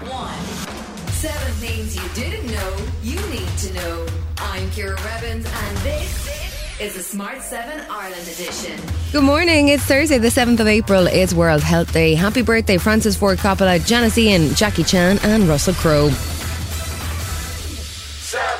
One. Seven things you didn't know you need to know. I'm Ciara Revins, and this is the Smart 7 Ireland edition. Good morning. It's Thursday, the 7th of April. It's World Health Day. Happy birthday, Francis Ford Coppola, Janis Ian, Jackie Chan, and Russell Crowe.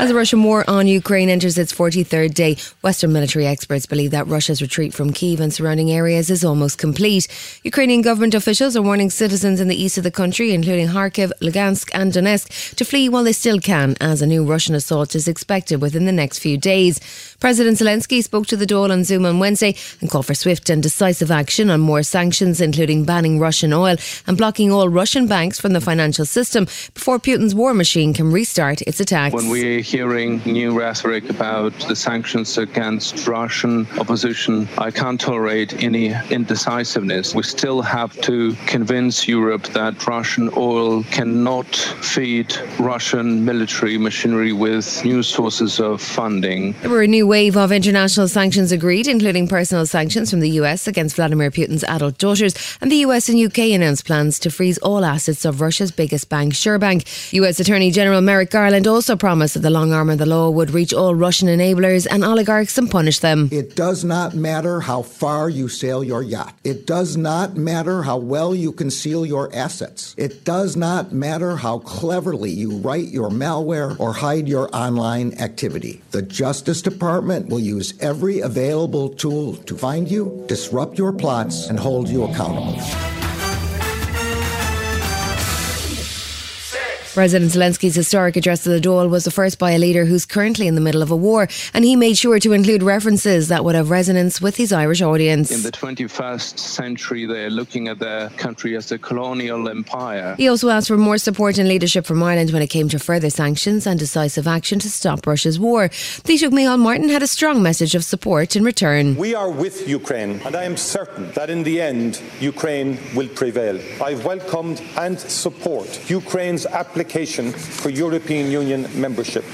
As the Russian war on Ukraine enters its 43rd day, Western military experts believe that Russia's retreat from Kiev and surrounding areas is almost complete. Ukrainian government officials are warning citizens in the east of the country, including Kharkiv, Lugansk, and Donetsk, to flee while they still can, as a new Russian assault is expected within the next few days. President Zelensky spoke to the Dáil on Zoom on Wednesday and called for swift and decisive action on more sanctions, including banning Russian oil and blocking all Russian banks from the financial system before Putin's war machine can restart its attacks. When we're hearing new rhetoric about the sanctions against Russian opposition, I can't tolerate any indecisiveness. We still have to convince Europe that Russian oil cannot feed Russian military machinery with new sources of funding. There were a new wave of international sanctions agreed, including personal sanctions from the US against Vladimir Putin's adult daughters, and the US and UK announced plans to freeze all assets of Russia's biggest bank, SberBank. US Attorney General Merrick Garland also promised that the long arm of the law would reach all Russian enablers and oligarchs and punish them. It does not matter how far you sail your yacht. It does not matter how well you conceal your assets. It does not matter how cleverly you write your malware or hide your online activity. The Justice Department will use every available tool to find you, disrupt your plots, and hold you accountable. President Zelensky's historic address to the Dáil was the first by a leader who's currently in the middle of a war, and he made sure to include references that would have resonance with his Irish audience. In the 21st century, they're looking at their country as a colonial empire. He also asked for more support and leadership from Ireland when it came to further sanctions and decisive action to stop Russia's war. Taoiseach Micheál Martin had a strong message of support in return. We are with Ukraine, and I am certain that in the end, Ukraine will prevail. I've welcomed and support Ukraine's application for European Union membership.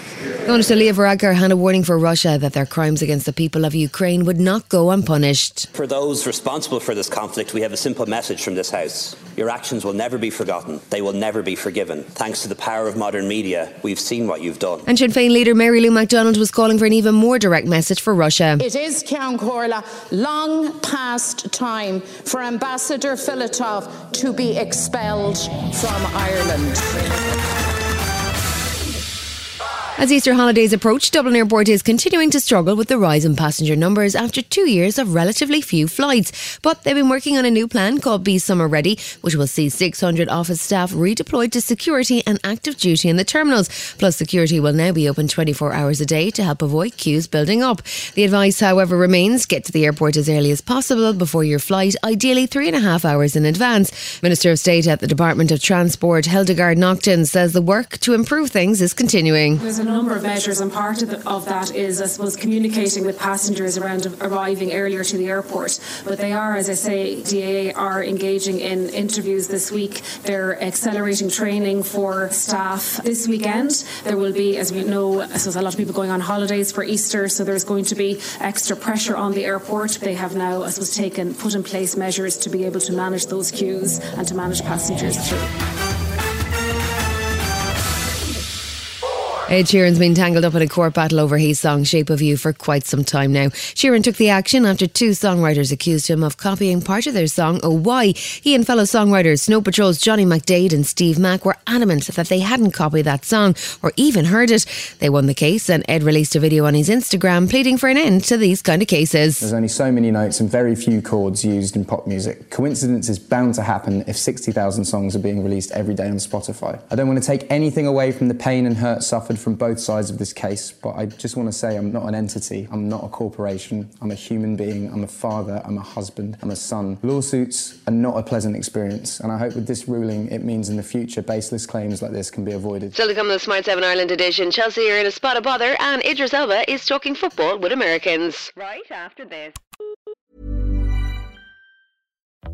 Minister Leo Varadkar had a warning for Russia that their crimes against the people of Ukraine would not go unpunished. For those responsible for this conflict, we have a simple message from this House. Your actions will never be forgotten. They will never be forgiven. Thanks to the power of modern media, we've seen what you've done. And Sinn Féin leader Mary Lou McDonald was calling for an even more direct message for Russia. It is, Ceann Comhairle, long past time for Ambassador Filatov to be expelled from Ireland. As Easter holidays approach, Dublin Airport is continuing to struggle with the rise in passenger numbers after two years of relatively few flights. But they've been working on a new plan called Be Summer Ready, which will see 600 office staff redeployed to security and active duty in the terminals. Plus, security will now be open 24 hours a day to help avoid queues building up. The advice, however, remains get to the airport as early as possible before your flight, ideally three and a half hours in advance. Minister of State at the Department of Transport, Hildegard Naughton, says the work to improve things is continuing. Number of measures, and part of, the, of that is, I suppose, communicating with passengers around arriving earlier to the airport. But they are, as I say, DAA are engaging in interviews this week. They're accelerating training for staff this weekend. There will be, as we know, I suppose a lot of people going on holidays for Easter, so there's going to be extra pressure on the airport. They have now, I suppose, taken put in place measures to be able to manage those queues and to manage passengers through. Ed Sheeran's been tangled up in a court battle over his song Shape of You for quite some time now. Sheeran took the action after two songwriters accused him of copying part of their song Oh Why. He and fellow songwriters Snow Patrol's Johnny McDaid and Steve Mac were adamant that they hadn't copied that song or even heard it. They won the case and Ed released a video on his Instagram pleading for an end to these kind of cases. There's only so many notes and very few chords used in pop music. Coincidence is bound to happen if 60,000 songs are being released every day on Spotify. I don't want to take anything away from the pain and hurt suffered from both sides of this case, but I just want to say I'm not an entity, I'm not a corporation, I'm a human being, I'm a father, I'm a husband, I'm a son. Lawsuits are not a pleasant experience, and I hope with this ruling it means in the future baseless claims like this can be avoided. Still to come to the Smart 7 Ireland edition, Chelsea are in a spot of bother, and Idris Elba is talking football with Americans. Right after this.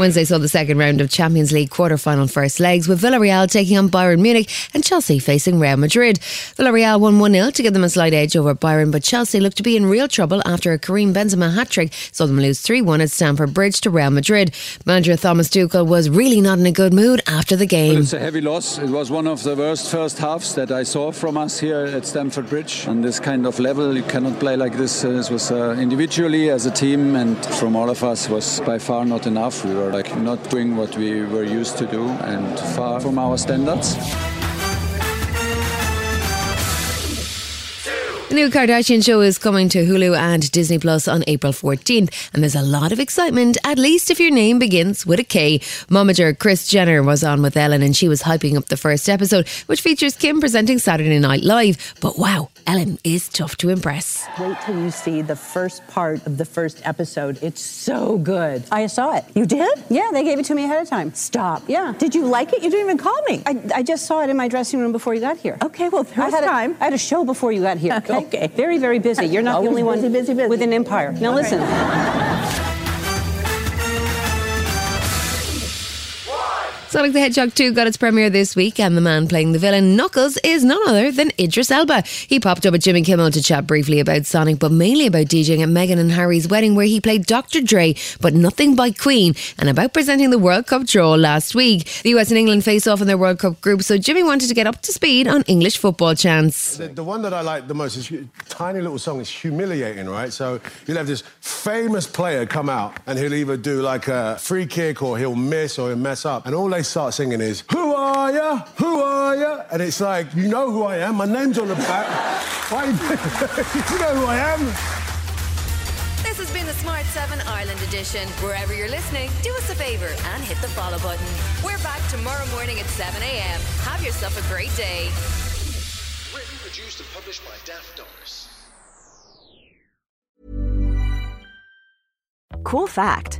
Wednesday saw the second round of Champions League quarter-final first legs with Villarreal taking on Bayern Munich and Chelsea facing Real Madrid. Villarreal won 1-0 to give them a slight edge over Bayern, but Chelsea looked to be in real trouble after a Karim Benzema hat-trick saw them lose 3-1 at Stamford Bridge to Real Madrid. Manager Thomas Tuchel was really not in a good mood after the game. Well, it's a heavy loss. It was one of the worst first halves that I saw from us here at Stamford Bridge. On this kind of level, you cannot play like this. Uh, this was uh, individually as a team and from all of us was by far not enough. We were like not doing what we were used to do and far from our standards. The new Kardashian show is coming to Hulu and Disney Plus on April 14th, and there's a lot of excitement, at least if your name begins with a K. Momager Kris Jenner was on with Ellen, and she was hyping up the first episode, which features Kim presenting Saturday Night Live. But wow, Ellen is tough to impress. Wait till you see the first part of the first episode. It's so good. I saw it. You did? Yeah, they gave it to me ahead of time. Stop. Yeah. Did you like it? You didn't even call me. I, I just saw it in my dressing room before you got here. Okay, well, there was I had a- time. I had a show before you got here. Okay. Okay. Very, very busy. You're not the Always only one busy, busy, busy. with an empire. Now listen. Sonic the Hedgehog 2 got its premiere this week, and the man playing the villain, Knuckles, is none other than Idris Elba. He popped up at Jimmy Kimmel to chat briefly about Sonic, but mainly about DJing at Meghan and Harry's wedding, where he played Dr. Dre, but nothing by Queen, and about presenting the World Cup draw last week. The US and England face off in their World Cup group, so Jimmy wanted to get up to speed on English football chants. The, the one that I like the most is tiny little song. It's humiliating, right? So you'll have this famous player come out and he'll either do like a free kick or he'll miss or he'll mess up. And all they start singing is, Who are ya? Who are ya? And it's like, you know who I am. My name's on the back. Why you you know who I am. This has been the Smart 7 Ireland edition. Wherever you're listening, do us a favour and hit the follow button. We're back tomorrow morning at 7 a.m. Have yourself a great day. Written, produced, and published by Daft Doris. Cool fact